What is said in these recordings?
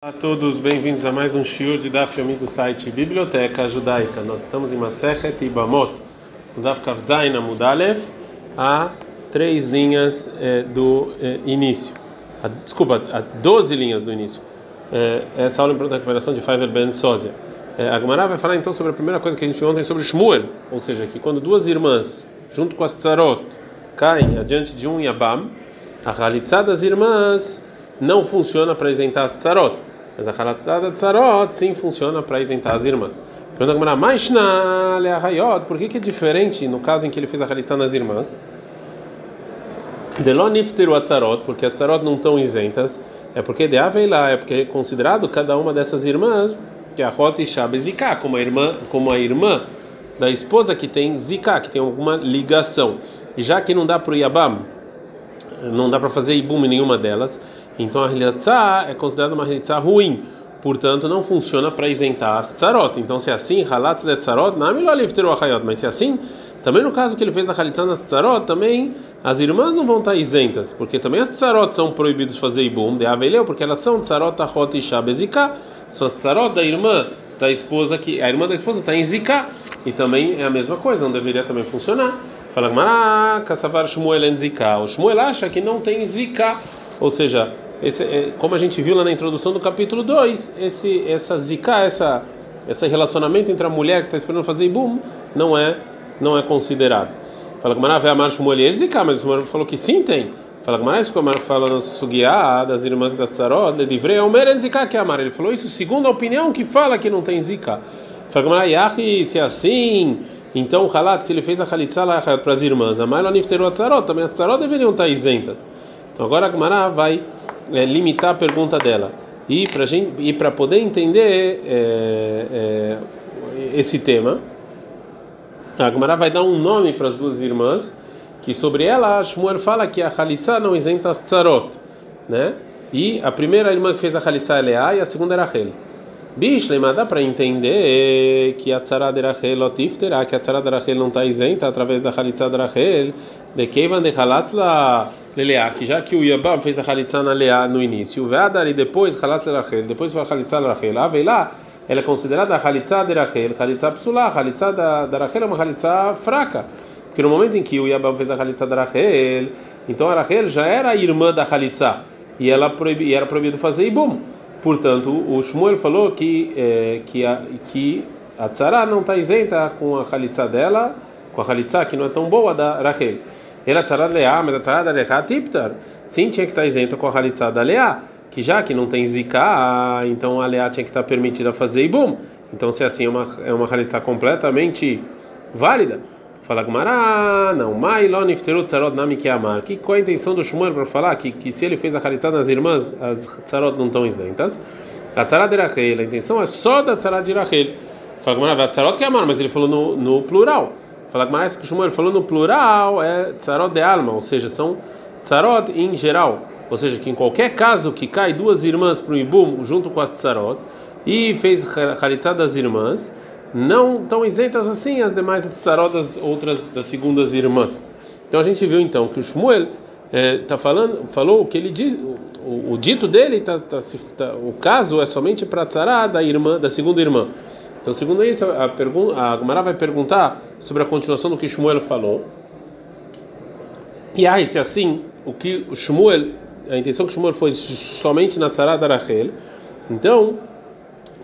Olá a todos, bem-vindos a mais um shiur de Daf Yomi do site Biblioteca Judaica. Nós estamos em Masechet Ibamot, no Daf Kavzain Amudalev, a três linhas eh, do eh, início. A, desculpa, a 12 linhas do início. Eh, essa aula é pronta recuperação de Faiver Ben Sozia. Eh, a Gemara vai falar então sobre a primeira coisa que a gente viu ontem sobre Shmuel, ou seja, que quando duas irmãs, junto com as Tzarot, caem adiante de um Yabam, a realitzá das irmãs não funciona para isentar as Tzarot. Mas a halatzada tzarot sim funciona para isentar as irmãs. Pergunta como mas na leahayot, por que, que é diferente no caso em que ele fez a halitzá nas irmãs? Delonifteru atzarot, porque as tzarot não estão isentas, é porque de lá é porque é considerado cada uma dessas irmãs que é a rota e shabe zika, como a irmã, como a irmã da esposa que tem zika, que tem alguma ligação. E já que não dá para o yabam, não dá para fazer ibum em nenhuma delas, então a Hilitzá é considerada uma Hilitzá ruim, portanto não funciona para isentar as tzarot. Então se é assim, Halatz de tzarot, não é livteru achayot, mas se é assim, também no caso que ele fez a Halitzá nas tzarot, também as irmãs não vão estar isentas, porque também as tzarot são proibidos fazer ibum, de aveleu, porque elas são tzarot achot e shabezika, são as tzarot da irmã da esposa que a irmã da esposa está em zika e também é a mesma coisa, não deveria também funcionar. Fala, ah, Kassavar Shmuel em zika. O Shmuel acha que não tem zika, ou seja, esse, é, como a gente viu lá na introdução do capítulo 2, esse, essa zika, essa, esse relacionamento entre a mulher que está esperando fazer ibum, não é, não é considerado. Fala que Maravé Amar Shmuel zika, mas o Shmuel falou que sim tem. Fala que Maravé que o fala no Sugiá, das irmãs da Tzarot, Ledivrei, Omer zika que é Amar. Ele falou isso segundo a opinião que fala que não tem zika. Fala que Maravé se é assim, então o Halat, se ele fez a Halitzá para as irmãs, a Maila a Tzarot, também as Tzarot deveriam estar isentas. Então agora a Gemara vai é, limitar a pergunta dela. E para e para poder entender é, é, esse tema, a Gemara vai dar um nome para as duas irmãs, que sobre ela Shmuel fala que a Halitza não isenta as tzarot, né? E a primeira irmã que fez a Halitza é Leá e a segunda era Rachel. Bishlema dá para entender que a tzara de Rachel otifterá, que a tzara de Rachel não está isenta através da Halitza de Rachel, de Keivan de Halatzla Leleá, que já que o Yabam fez a Halitza na Leá no início, o Veadar e depois Halatzla Rachel, depois foi a Halitza da Rachel, a Veilá, ela é considerada a Halitza de Rachel, Halitza Psulá, a da, da Rachel é uma Halitza fraca. Porque no momento em que o Yabam fez a Halitza da Rachel, então a Rachel já era a irmã da Halitza, e ela proibi, e era proibido fazer Ibum. Portanto, o Shmuel falou que é, que a que a tzara não está isenta com a halitza dela, com a halitza que não é tão boa da Rachel. Ela tzara leá, mas a tzara da leá tiptar, sim tinha que estar isenta com a halitza da leá, que já que não tem zika, então a leá tinha que estar permitida fazer ibum. Então se assim é uma é uma halitza completamente válida. Fala Gumara, não, mai lo nifteru tzarot nami que amar. Que qual a intenção do Shmuel para falar que, que se ele fez a caridade nas irmãs, as tzarot não estão isentas? A tzarot de a intenção é só da tzarot de Rachel. Fala Gumara, a tzarot que amar, mas ele falou no, no plural. Fala Gumara, isso que Shmuel falou no plural é tzarot de alma, ou seja, são tzarot em geral. Ou seja, que em qualquer caso que cai duas irmãs para o Ibum junto com as tzarot e fez caridade das irmãs, não estão isentas assim as demais tsarotas outras das segundas irmãs. Então a gente viu então que o Shmuel é, falando, falou o que ele diz, o, o dito dele tá, tá, tá, o caso é somente para tsará da irmã, da segunda irmã. Então segundo isso a pergunta, a vai perguntar sobre a continuação do que Shmuel falou. E aí se assim o que o Shmuel, a intenção que Shmuel foi somente na tsará da Rachel, então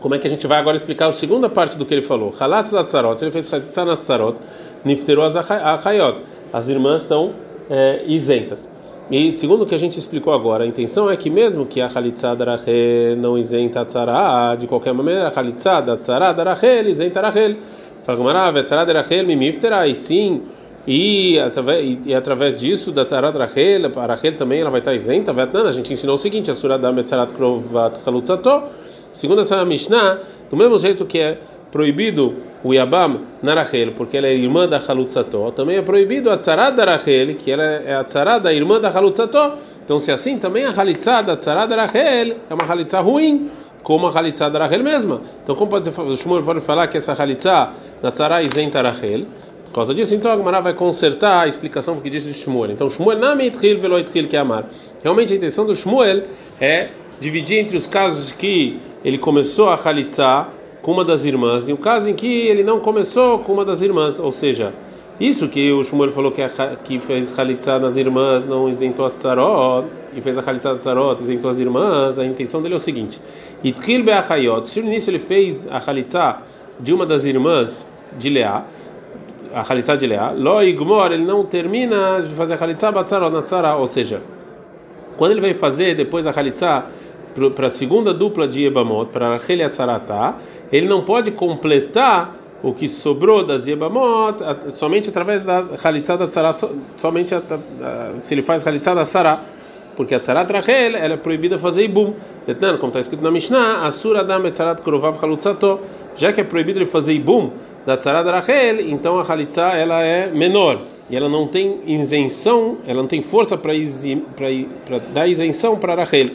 como é que a gente vai agora explicar a segunda parte do que ele falou? Halatz latzarot, ele fez halatz latzarot, nifteru achayot. As irmãs estão é, isentas. E segundo o que a gente explicou agora, a intenção é que mesmo que a halitzá da Rachel não isenta a tzara, de qualquer maneira, a halitzá da tzara da Rachel isenta a Rachel. Fala Gumara, tzara da Rachel mimiftera, e sim, e através, e, através disso, da Tzarat Rachel, a Rachel também ela vai estar isenta. A gente ensinou o seguinte: a Surah da Metzarat Krovat Chalutzato. Segundo essa Mishnah, do mesmo jeito que é proibido o Yabam na Rachel, porque ela é irmã da Chalutzato, também é proibido a Tzarat da Rachel, que ela é a Tzarat da irmã da Chalutzato. Então, se assim, também a Halitzá da Tzarat da Rachel é uma Halitzá ruim como a Halitzá da Rachel mesma. Então, como pode o Shmuel pode falar que essa Halitzá da Tzara isenta Rachel? Por causa disso, então a Gemara vai consertar a explicação porque disse de Shmuel. Então, Shmuel na mitril velo itril que amar. Realmente a intenção do Shmuel é dividir entre os casos que ele começou a halitzar com uma das irmãs e o caso em que ele não começou com uma das irmãs, ou seja, isso que o Shmuel falou que, a, que fez halitzar nas irmãs não isentou as tsarot, e fez a halitzar das tsarot, isentou as irmãs, a intenção dele é o seguinte: Itril be'achayot, se no início ele fez a halitzar de uma das irmãs de Leá, a halitzah de Leá, lo igmor, ele não termina de fazer a halitzah batzarot na tzara, ou seja, quando ele vai fazer depois a halitzah para a segunda dupla de Ebamot, para Rachel Atzaratá, ele não pode completar o que sobrou das Yebamot somente através da Halitzah da Tzara, somente a, a, se ele faz Halitzah da Tzara, porque a Tzarat Rachel ela é proibida fazer Ibum. Detnan, como está escrito na Mishnah, Asura Adam Etzarat Kurovav Halutzato, já que é proibido ele fazer Ibum da Tzarat Rachel, então a Halitzah ela é menor e ela não tem isenção, ela não tem força para dar isenção para Rachel.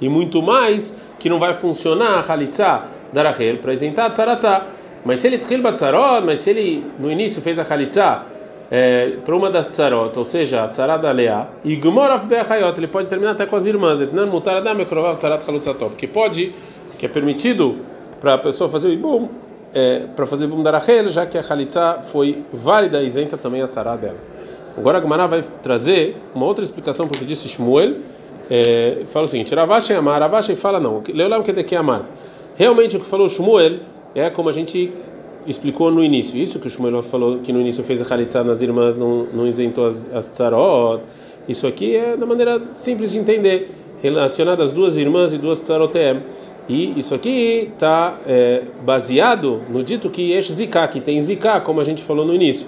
E muito mais que não vai funcionar a Halitzah da Rachel para isentar a Tzaratá. Mas se ele tchil batzarot, mas se ele no início fez a chalitza é, para uma das tzarot, ou seja, a tzara da Lea, e gumoraf be'achayot, ele pode terminar até com as irmãs, não mutar adam ekrovav tzarat chalutzatov, que pode, que é permitido para a pessoa fazer o ibum, é, para fazer o ibum da Rachel, já que a chalitza foi válida e isenta também a tzara dela. Agora a Gemara vai trazer uma outra explicação porque disse Shmuel, é, fala o seguinte, Ravashi amar, Ravashi fala não, Leulam que de que amar. Realmente o que falou Shmuel é como a gente explicou no início. Isso que o Shmuel falou que no início fez a Khalitsa nas irmãs, não, não isentou as, as tsarot. Isso aqui é da maneira simples de entender, relacionado às duas irmãs e duas tsarotem. E isso aqui está é, baseado no dito que Yesh Zika, que tem Zika, como a gente falou no início.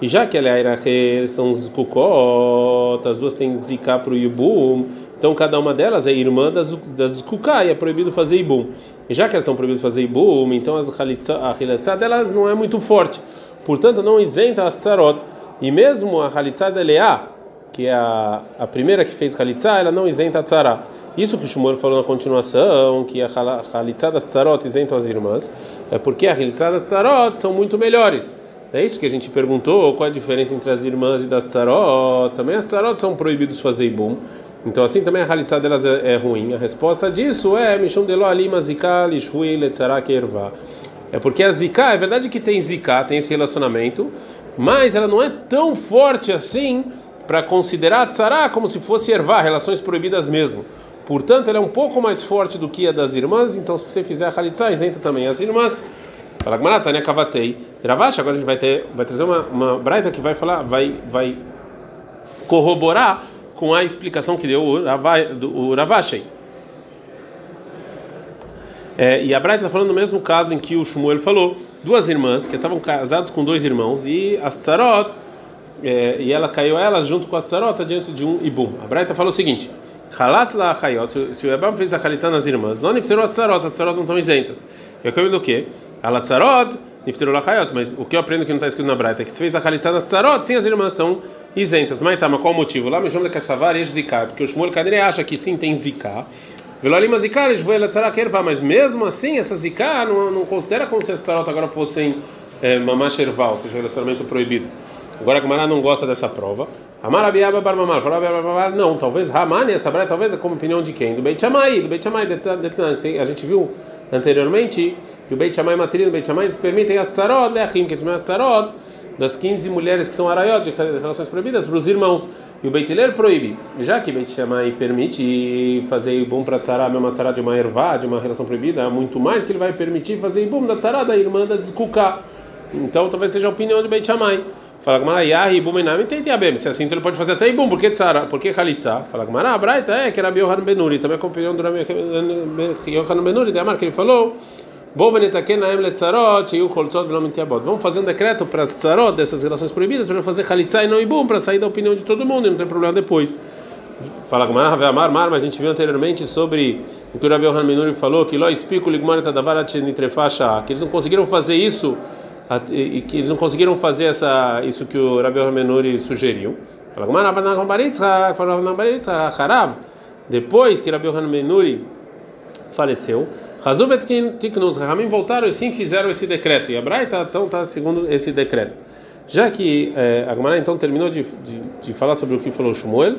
E já que ela é são os Kukot, as duas têm Zika para o Yubum, então cada uma delas é irmã das, das Kuká e é proibido fazer Ibum. E já que elas são proibidas fazer Ibum, então as a Halitzá delas não é muito forte. Portanto, não isenta as Tzarot. E mesmo a Halitzá de Leá, que é a, a primeira que fez Halitzá, ela não isenta a Tzará. Isso que o Shmuel falou na continuação, que a Halitzá das Tzarot isenta as irmãs, é porque a Halitzá das Tzarot são muito melhores. É isso que a gente perguntou, qual a diferença entre as irmãs e das Tzarot. Também as Tzarot são proibidos fazer Ibum. Então assim também a halitzá delas é, é, ruim. A resposta disso é Mishum delo alima zika lishfui letzara erva. É porque a zika, é verdade que tem zika, tem esse relacionamento, mas ela não é tão forte assim para considerar a tzara como se fosse ervá, relações proibidas mesmo. Portanto, ela é um pouco mais forte do que a das irmãs, então se você fizer a halitzá, isenta também as irmãs. Fala Gmaratania Kavatei. Ravash, agora a gente vai ter vai trazer uma, uma braita que vai falar, vai vai corroborar com a explicação que deu o Ravashei. É, e a Braita está falando no mesmo caso em que o Shmuel falou, duas irmãs que estavam casadas com dois irmãos e as Tzarot, é, e ela caiu elas junto com as Tzarot diante de um Ibum. A Braita falou o seguinte: la se o Ebam fez a Khalitá nas irmãs, não nifterou as Tzarot, as Tzarot não estão isentas. Eu acabei do quê? Alatzarot, nifterou la Hayot, mas o que eu aprendo que não está escrito na Braita é que se fez a Khalitá nas Tzarot, sim, as irmãs estão isentas. Mas tá, mas qual o motivo? Lá de Kashavar e Zika, porque o Shmuel Kadir acha que sim tem Zika. Velolima Zika, eles vão elatzara mas mesmo assim, essa Zika não, não considera como se as Tzarot agora fossem é, mamash erval, ou seja, relacionamento proibido. Agora a Gamara não gosta dessa prova. Amar Abiaba Bar Mamar, Bar não, talvez Ramani, essa Braita, talvez é como opinião de quem? Do Beit Shammai, do Beit Shammai, a gente viu anteriormente que o Beit Shammai e o Beit Shammai eles permitem as Tzarot, Leachim, que é as Tzarot, das 15 mulheres que são arayot, de relações proibidas, para os irmãos. E o Beit Hillel proíbe, já que Beit Shammai permite fazer bom para tzara, a mesma tzara de uma ervá, de uma relação proibida, muito mais que ele vai permitir fazer bom da tzara da irmã das kuká. Então talvez seja a opinião de Beit Shammai. Fala Gmara, Yahi, Bumenam, tem abem. Se assim, então ele pode fazer até Ibum, porque tzara, porque Khalitza. Fala Gmara, a Braita é que era Biohan Benuri, também é a opinião do Yohan Benuri, da que ele falou. Vamos fazer um decreto para as tzarot dessas relações proibidas para fazer halitzá e não ibum para sair da opinião de todo mundo e não ter problema depois. Fala com Amar, Mar, mas a gente viu anteriormente sobre o que o Rabi Menuri falou que que eles não conseguiram fazer isso e que eles não conseguiram fazer essa isso que o Rabi Menuri sugeriu. Depois que Rabi Menuri faleceu Hazuvet Tiknus, Rahamim voltaram e sim fizeram esse decreto. E a Braita então está segundo esse decreto. Já que é, a Gemara então terminou de, de, de, falar sobre o que falou Shmuel,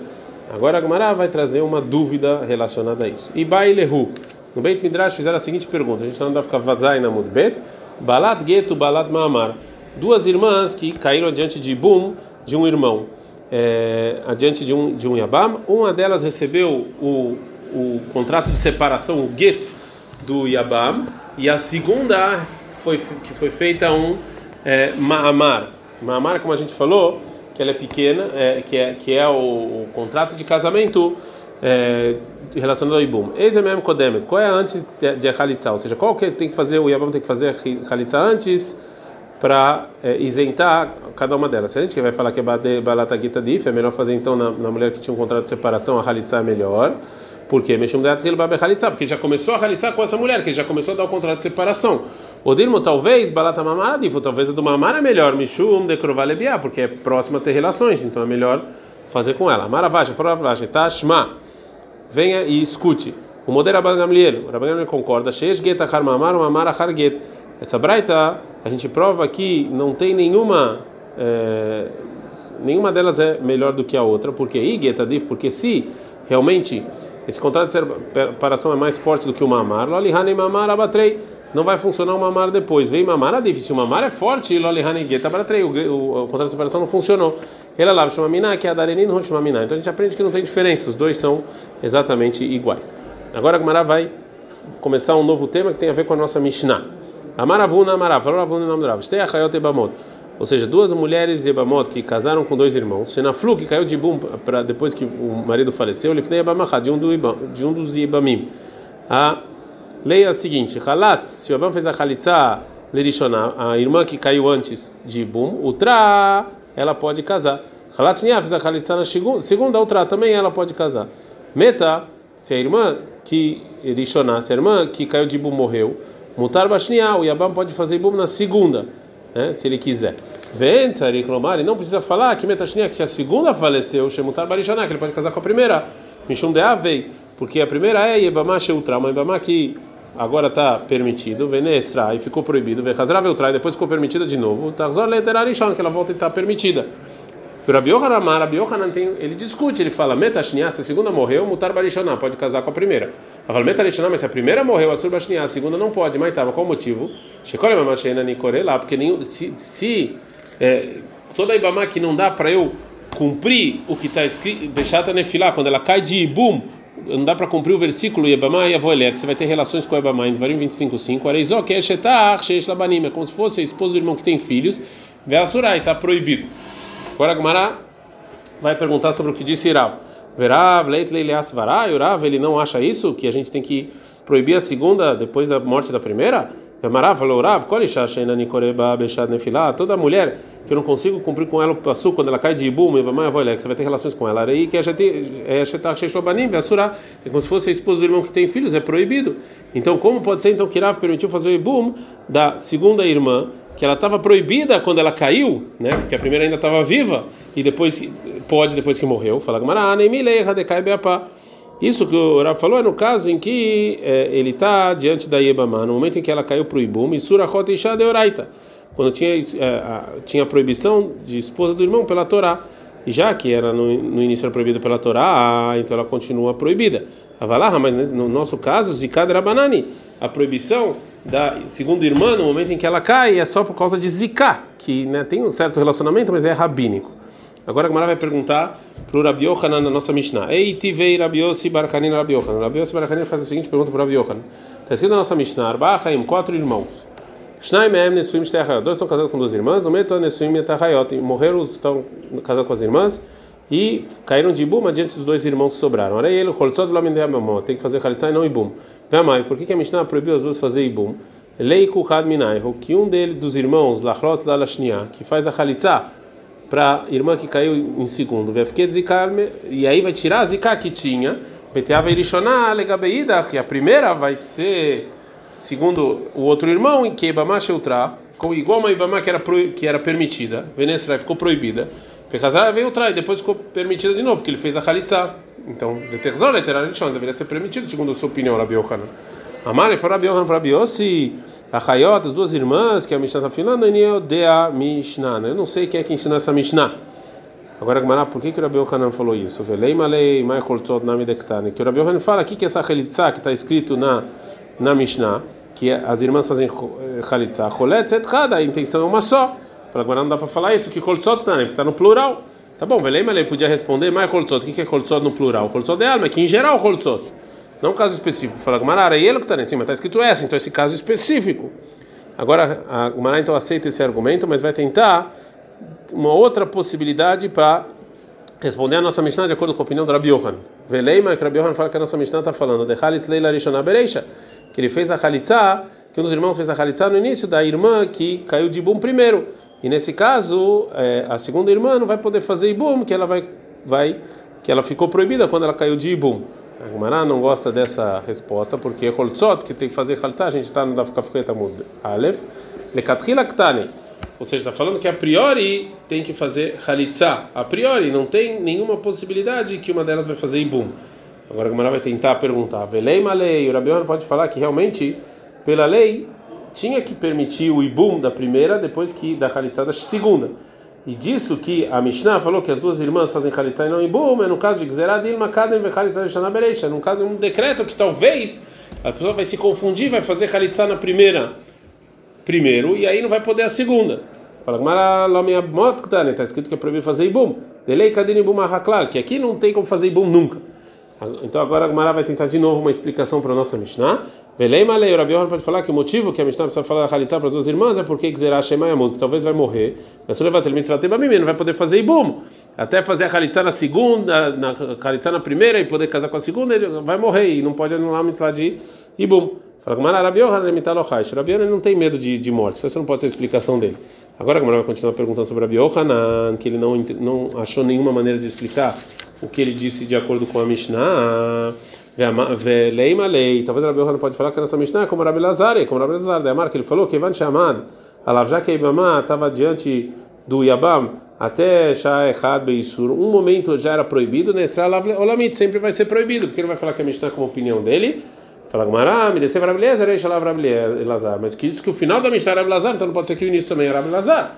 Agora a Gemara vai trazer uma dúvida relacionada a isso. E Bailehu. No Beit Midrash fizeram a seguinte pergunta: a gente não dá ficar vazai na Mudbet. Balat Geto, Balat Maamar. Duas irmãs que caíram diante de Bum, de um irmão, é, adiante de um, de um Yabam. Uma delas recebeu o, o contrato de separação, o Get, do Yabam, e a segunda foi, que foi feita um é, Maamar. Maamar, como a gente falou, que ela é pequena, é, que é, que é o, o contrato de casamento é, relacionado ao Ibum. Eis é mesmo Kodemet. Qual é antes de, de Halitza? Ou seja, qual que tem que fazer, o Yabam tem que fazer Halitza antes para é, isentar cada uma delas. Se a gente vai falar que é Balata Gita Dif, é melhor fazer então na, na, mulher que tinha um contrato de separação, a Halitza é melhor. Por quê? Porque já começou a Halitza com essa mulher, que já começou a dar o contrato de separação. O Dirmo, talvez, Balata Mamara Dif, talvez a do Mamara é melhor, Mishum de Krovalebia, porque é próxima a ter relações, então é melhor fazer com ela. Maravaja, Foravlaja, Tashma venha e escute. O modelo Rabban Gamliel, Rabban Gamliel concorda, Sheish get achar mamar, mamar. Essa braita, a gente prova que não tem nenhuma é, nenhuma delas é melhor do que a outra, porque igetadif, porque se realmente esse contrato de separação é mais forte do que o mamar, lolihane mamar abatrei, não vai funcionar o mamar depois. Vem mamar a difícil, mamar é forte, get abatrei, o contrato de separação não funcionou. Ela lava chamamina, que é a darenin não chamamina. Então a gente aprende que não tem diferença, os dois são exatamente iguais. Agora a Gemara vai começar um novo tema que tem a ver com a nossa Mishnah. Amaravuna, Amaravuna, Namdrav, Steachayot Ebamot. Ou seja, duas mulheres de Ebamot que casaram com dois irmãos. Senaflu, que caiu de bum para depois que o marido faleceu, ele foi de um de um dos Ibamim. A lei é a seguinte: Halatz, se o Ibam fez a Khalitsa Lerishonah, a irmã que caiu antes de Bum, o Tra ela pode casar. Halatzinha fez a Khalitsa na segunda, outra também ela pode casar. Meta, se a irmã que Rishoná, se a irmã que caiu de Ibum morreu, Mutar Bashniá, o Yabam pode fazer Ibum na segunda, né, se ele quiser. Venta, reclamar, e não precisa falar que Metashniá, que a segunda faleceu, Shemutar Barishaná, que ele pode casar com a primeira. Mishum de Avei, porque a primeira é Yebamá Sheutra, uma Yebamá que agora está permitido, Venestra, e ficou proibido, Vechazra Veltra, e depois ficou permitida de novo, Tarzor Leterarishon, que ela volta a estar permitida. Rabi Yohanan, Rabi Yohanan ele discute, ele fala, Metashniá, se a segunda morreu, Mutar Barishaná, pode casar com a primeira. Fala, Metarishana, mas se a primeira morreu, a Surbashniá, a segunda não pode, mas estava, qual o motivo? Shekole Mamashena Nikore lá, porque nenhum, se, se é, toda Ibama que não dá para eu cumprir o que está escrito, Bechata Nefilá, quando ela cai de Ibum, não dá para cumprir o versículo Yebamá e Avoelé, que você vai ter relações com Yebamá em Varim 25:5. Areizó que é Sheish Labanim, é como se fosse a esposa do irmão que tem filhos, Veasurai, está proibido. Agora Gmará vai perguntar sobre o que disse Iral. Verav, Leit Leileas Varai, Urav, ele não acha isso, que a gente tem que proibir a segunda depois da morte da primeira? Vemarav falou, Urav, toda mulher que eu não consigo cumprir com ela o quando ela cai de ibum, e você vai ter relações com ela. Aí que é é como se fosse a esposa do irmão que tem filhos, é proibido. Então, como pode ser então que Irav permitiu fazer o ibum da segunda irmã? que ela estava proibida quando ela caiu, né? Porque a primeira ainda estava viva e depois pode depois que morreu. Fala Isso que o Rav falou é no caso em que é, ele está diante da Yebama, no momento em que ela caiu para o Ibum, e Isha Deoraita, quando tinha é, a, tinha a proibição de esposa do irmão pela Torá. E já que era no, no início era proibida pela Torá, então ela continua proibida. Avalarra, mas no nosso caso, Zikad Rabanani, a proibição da segunda irmã, no momento em que ela cai, é só por causa de Zika, que né, tem um certo relacionamento, mas é rabínico. Agora a Gamara vai perguntar para o Rabi Yohanan na nossa Mishnah. Ei, tivei Rabi Yossi Barakanin Rabi Yohanan. Rabi Yossi Barakanin faz a seguinte pergunta para o Rabi Yohanan. Está escrito na nossa Mishnah, Arba Haim, quatro irmãos. Shnai Mehem Nesuim Shtehayot. Dois estão casados com duas irmãs. O Meto Nesuim Metahayot. Morreram, estão casados com as irmãs. E caíram de Ibum adiante dos dois irmãos que sobraram. Olha ele, tem que fazer Khalitsa e não Ibum. Vamai, por que, que a Mishnah proibiu as duas fazer Ibum? Lei Kuhad Minaiho, que um deles dos irmãos, Lachlot Lalashnia, que faz a Khalitsa para a irmã que caiu em segundo, e aí vai tirar a Zika que tinha, Irishoná, Legabeida, que a primeira vai ser, segundo o outro irmão, em que Sheutra, igual uma Ibama que era, que era permitida, Venesra ficou proibida, Pekazar veio outra e depois ficou permitida de novo, porque ele fez a Khalitsa. Então, de deveria ser permitido, segundo a sua opinião, Rabi Yohanan. Amar, foi Rabi para Rabi Yossi, a Hayot, as duas irmãs que a Mishnah está falando, Dea Mishnah. Eu não sei quem é que ensinou essa Mishnah. Agora, Gmará, por que, que o Rabi Yohanan falou isso? Velei malei mai choltzot nami dektane. Que o Rabi Yohanan fala aqui que essa chalitza que está escrito na, na Mishnah, que as irmãs fazem chalitza, cholet etrada, a intenção é uma só. Fala, agora não dá para falar isso, que choltzot né? Porque está no plural. Tá bom, velei malei podia responder mai choltzot. O que, é choltzot no plural? Choltzot é alma, que em geral choltzot. Não um caso específico. Fala, Gmará, é ele que está em cima, está escrito essa, então esse caso específico. Agora, a Gmará então aceita esse argumento, mas vai tentar uma outra possibilidade para responder a nossa Mishnah de acordo com a opinião do Rabi Yohan. Veleima, que Rabi Yohan fala que a nossa Mishnah está falando de Halitz Leila Rishona Bereisha, que ele fez a Halitzah, que um dos irmãos fez a Halitzah no início da irmã que caiu de Ibum primeiro. E nesse caso, é, a segunda irmã não vai poder fazer Ibum, que ela vai, vai, que ela ficou proibida quando ela caiu de Ibum. A Gemara não gosta dessa resposta porque Holtzot, que tem que fazer Halitzah, a gente está no Dafkafketa Mud Aleph, Lekatrila Ktani. Ou seja, está falando que a priori tem que fazer halitzá. A priori não tem nenhuma possibilidade que uma delas vai fazer ibum. Agora a Gamara vai tentar perguntar. Velei malei. O Rabi pode falar que realmente, pela lei, tinha que permitir o ibum da primeira depois que da halitzá da segunda. E disso que a Mishnah falou que as duas irmãs fazem halitzá e não ibum, é no caso de Gzerad ilma kadem ve halitzá de bereisha. No caso de um decreto que talvez a pessoa vai se confundir, vai fazer halitzá na primeira primeiro e aí não vai poder a segunda. Fala, está escrito que é proibido fazer ibum. Delei kadin ibum que aqui não tem como fazer ibum nunca. Então agora a Gemara vai tentar de novo uma explicação para a nossa Mishnah. Belém Malei, o Rabi pode falar que o motivo que a Mishnah precisa falar da Halitzah para as duas irmãs é porque Gzerah Shema Yamut, que talvez vai morrer, mas se levar mitzvah não vai poder fazer Ibum. Até fazer a Halitzah na segunda, na Halitzah na primeira e poder casar com a segunda, ele vai morrer e não pode anular a mitzvah de Ibum. Fala que Rabi Yohanan Rabi Yohanan não tem medo de, de morte, isso não pode ser a explicação dele. Agora a Gamara vai continuar perguntando sobre Rabi Yohanan, que ele não, não achou nenhuma maneira de explicar o que ele disse de acordo com a Mishnah. Leima lei. Talvez Rabi Yohanan pode falar que a nossa Mishnah é como Rabi Lazar, é como Rabi Lazar, da marca ele falou que Ivan Shamad, já que Ibama estava diante do Yabam até Shah Echad Beisur, um momento já era proibido, Nesra Olamit sempre vai ser proibido, porque ele vai falar que a Mishnah é como opinião dele. Fala Gmará, me desceu Rabi Lezer, Eixa Lazar. Mas que isso que o final da Mishnah é Rabi Lazar, então não pode ser que o início também é Rabi Lazar.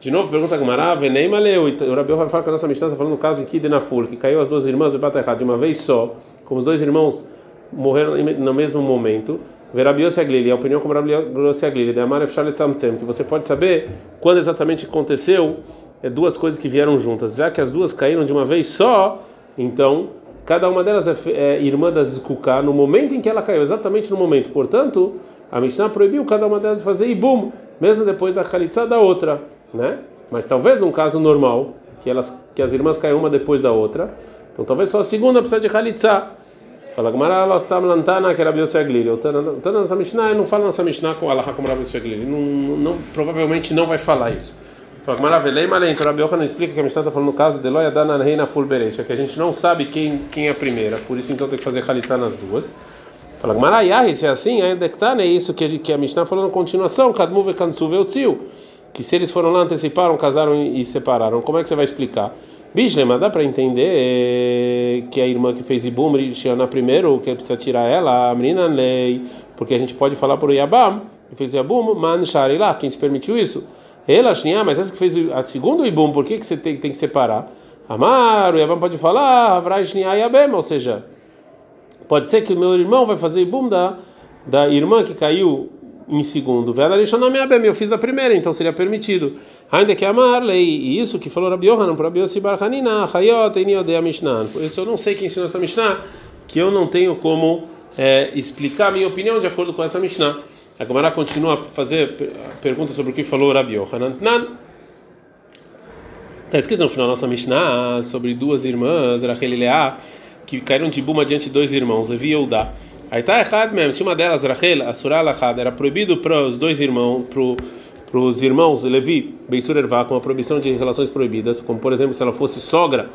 De novo, pergunta Gmará, Venem Maleu. O Rabi vai falar que a nossa Mishnah está falando no caso de Nafur, que caiu as duas irmãs do Bata de uma vez só, como os dois irmãos morreram no mesmo momento. Verabi Aglili, a opinião como Rabi Aglili, de Amar Efshal Tzamtzem, que você pode saber quando exatamente aconteceu é duas coisas que vieram juntas. Já que as duas caíram de uma vez só, então Cada uma delas é, é irmã das Zkuká no momento em que ela caiu, exatamente no momento. Portanto, a Mishnah proibiu cada uma delas de fazer ibum, mesmo depois da Khalitsa da outra, né? Mas talvez num caso normal, que elas que as irmãs caem uma depois da outra, então talvez só a segunda precisa de Khalitsa. Fala elas estão lantana que era bioseglili. Então nossa Mishnah não fala nossa Mishnah com Allah como bioseglili. Não, não, provavelmente não vai falar isso. Fala maravilha, mas então Rabi Yohanan explica que a Mishnah está falando no caso de Loya Dana Reina Fulberecha, que a gente não sabe quem, quem é a primeira, por isso então tem que fazer Khalitá nas duas. Fala Marayah, se é assim, ainda que tá, é isso que, a Mishnah falou na continuação, Kadmu Vekansu Veltziu, que se eles foram lá, anteciparam, casaram e, separaram, como é que você vai explicar? Bishlema, dá para entender que a irmã que fez Ibum, na primeiro, que precisa tirar ela, a menina lei, porque a gente pode falar por Yabam, que fez Yabum, Man lá, quem te permitiu isso? Ela, Shniá, mas essa que fez a segunda Ibum, por que, que você tem, tem que separar? Amar, o Yabam pode falar, Avrai Shniá Yabem, ou seja, pode ser que o meu irmão vai fazer Ibum da, da irmã que caiu em segundo. Eu fiz da primeira, então seria permitido. Ainda que amar lei, e isso que falou Rabi Yohanan para Rabi Yossi Bar Hanina, Hayot, Eniodea Mishnah. Por isso eu não sei quem ensinou essa Mishnah, que eu não tenho como é, explicar a minha opinião de acordo com essa Mishnah. A Gemara continua a fazer perguntas sobre o que falou Rabi Yohanan. Está escrito no final da nossa Mishnah sobre duas irmãs, Rachel e Leá, que caíram de Buma diante de dois irmãos, Levi e Eudá. Aí está errado mesmo, se uma delas, Rachel, a Surah Lachad, era proibido para os dois irmãos, para os irmãos Levi, Beisur Ervá, com a proibição de relações proibidas, como por exemplo se ela fosse sogra,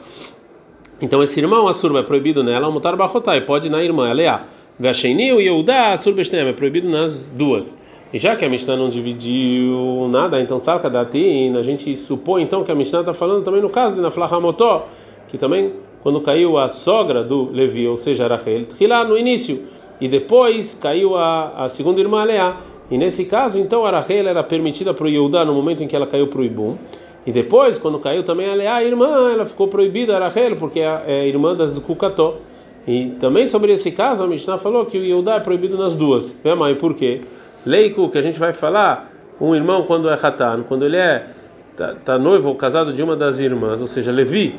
então esse irmão, a surba, é proibido nela, mutar bachotai, pode na irmã, a Leá. Vasheni e Yehudá, Surbestem, é proibido nas duas. E já que a Mishnah não dividiu nada, então saca da a gente supõe então que a Mishnah está falando também no caso de Naflahamotó, que também quando caiu a sogra do Levi, ou seja, Rachel, lá no início, e depois caiu a, a segunda irmã Leá. E nesse caso, então, a Rachel era permitida para o Yehudá no momento em que ela caiu para o Ibum, E depois, quando caiu também a Leá, a irmã, ela ficou proibida, a Rachel, porque é, é irmã das Kukató. E também sobre esse caso, a Mishnah falou que o Yehudá é proibido nas duas. Vê, mãe, por quê? Leico, que a gente vai falar, um irmão quando é Hatan, quando ele é tá, tá, noivo ou casado de uma das irmãs, ou seja, Levi,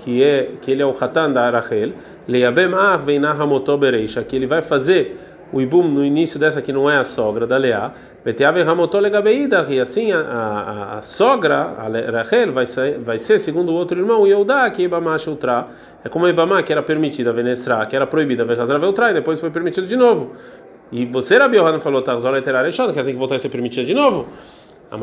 que é que ele é o Hatan da Arachel, Leiabem Ar vem na Bereisha, que ele vai fazer o Ibum no início dessa que não é a sogra da Leá, Beteave Ramotó Legabeida, e assim a, a, a, sogra, a Rachel, vai ser, vai ser, segundo o outro irmão, Yehudá, que Ibamá Shultra, é como Ibamá, que era permitida, Venesra, que era proibida, Vekazra Veltra, e depois foi permitido de novo. E você, Rabi Yohanan, falou, Tarzola Literária que ela tem que voltar a ser permitida de novo. A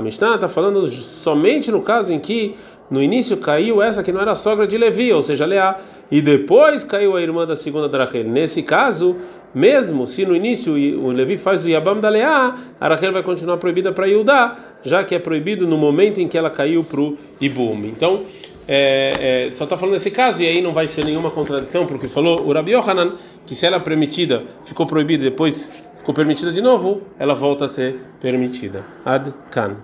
Mishnah está falando somente no caso em que no início caiu essa que não era sogra de Levi, ou seja, Leá, e depois caiu a irmã da segunda da Rachel. Nesse caso, mesmo se no início o Levi faz o Yabam da Leá, a Rachel vai continuar proibida para Yudá, já que é proibido no momento em que ela caiu para o Ibum. Então, é, é, só está falando nesse caso, e aí não vai ser nenhuma contradição, porque falou o Rabi Yohanan que se ela é permitida, ficou proibida, depois ficou permitida de novo, ela volta a ser permitida. Ad Kan.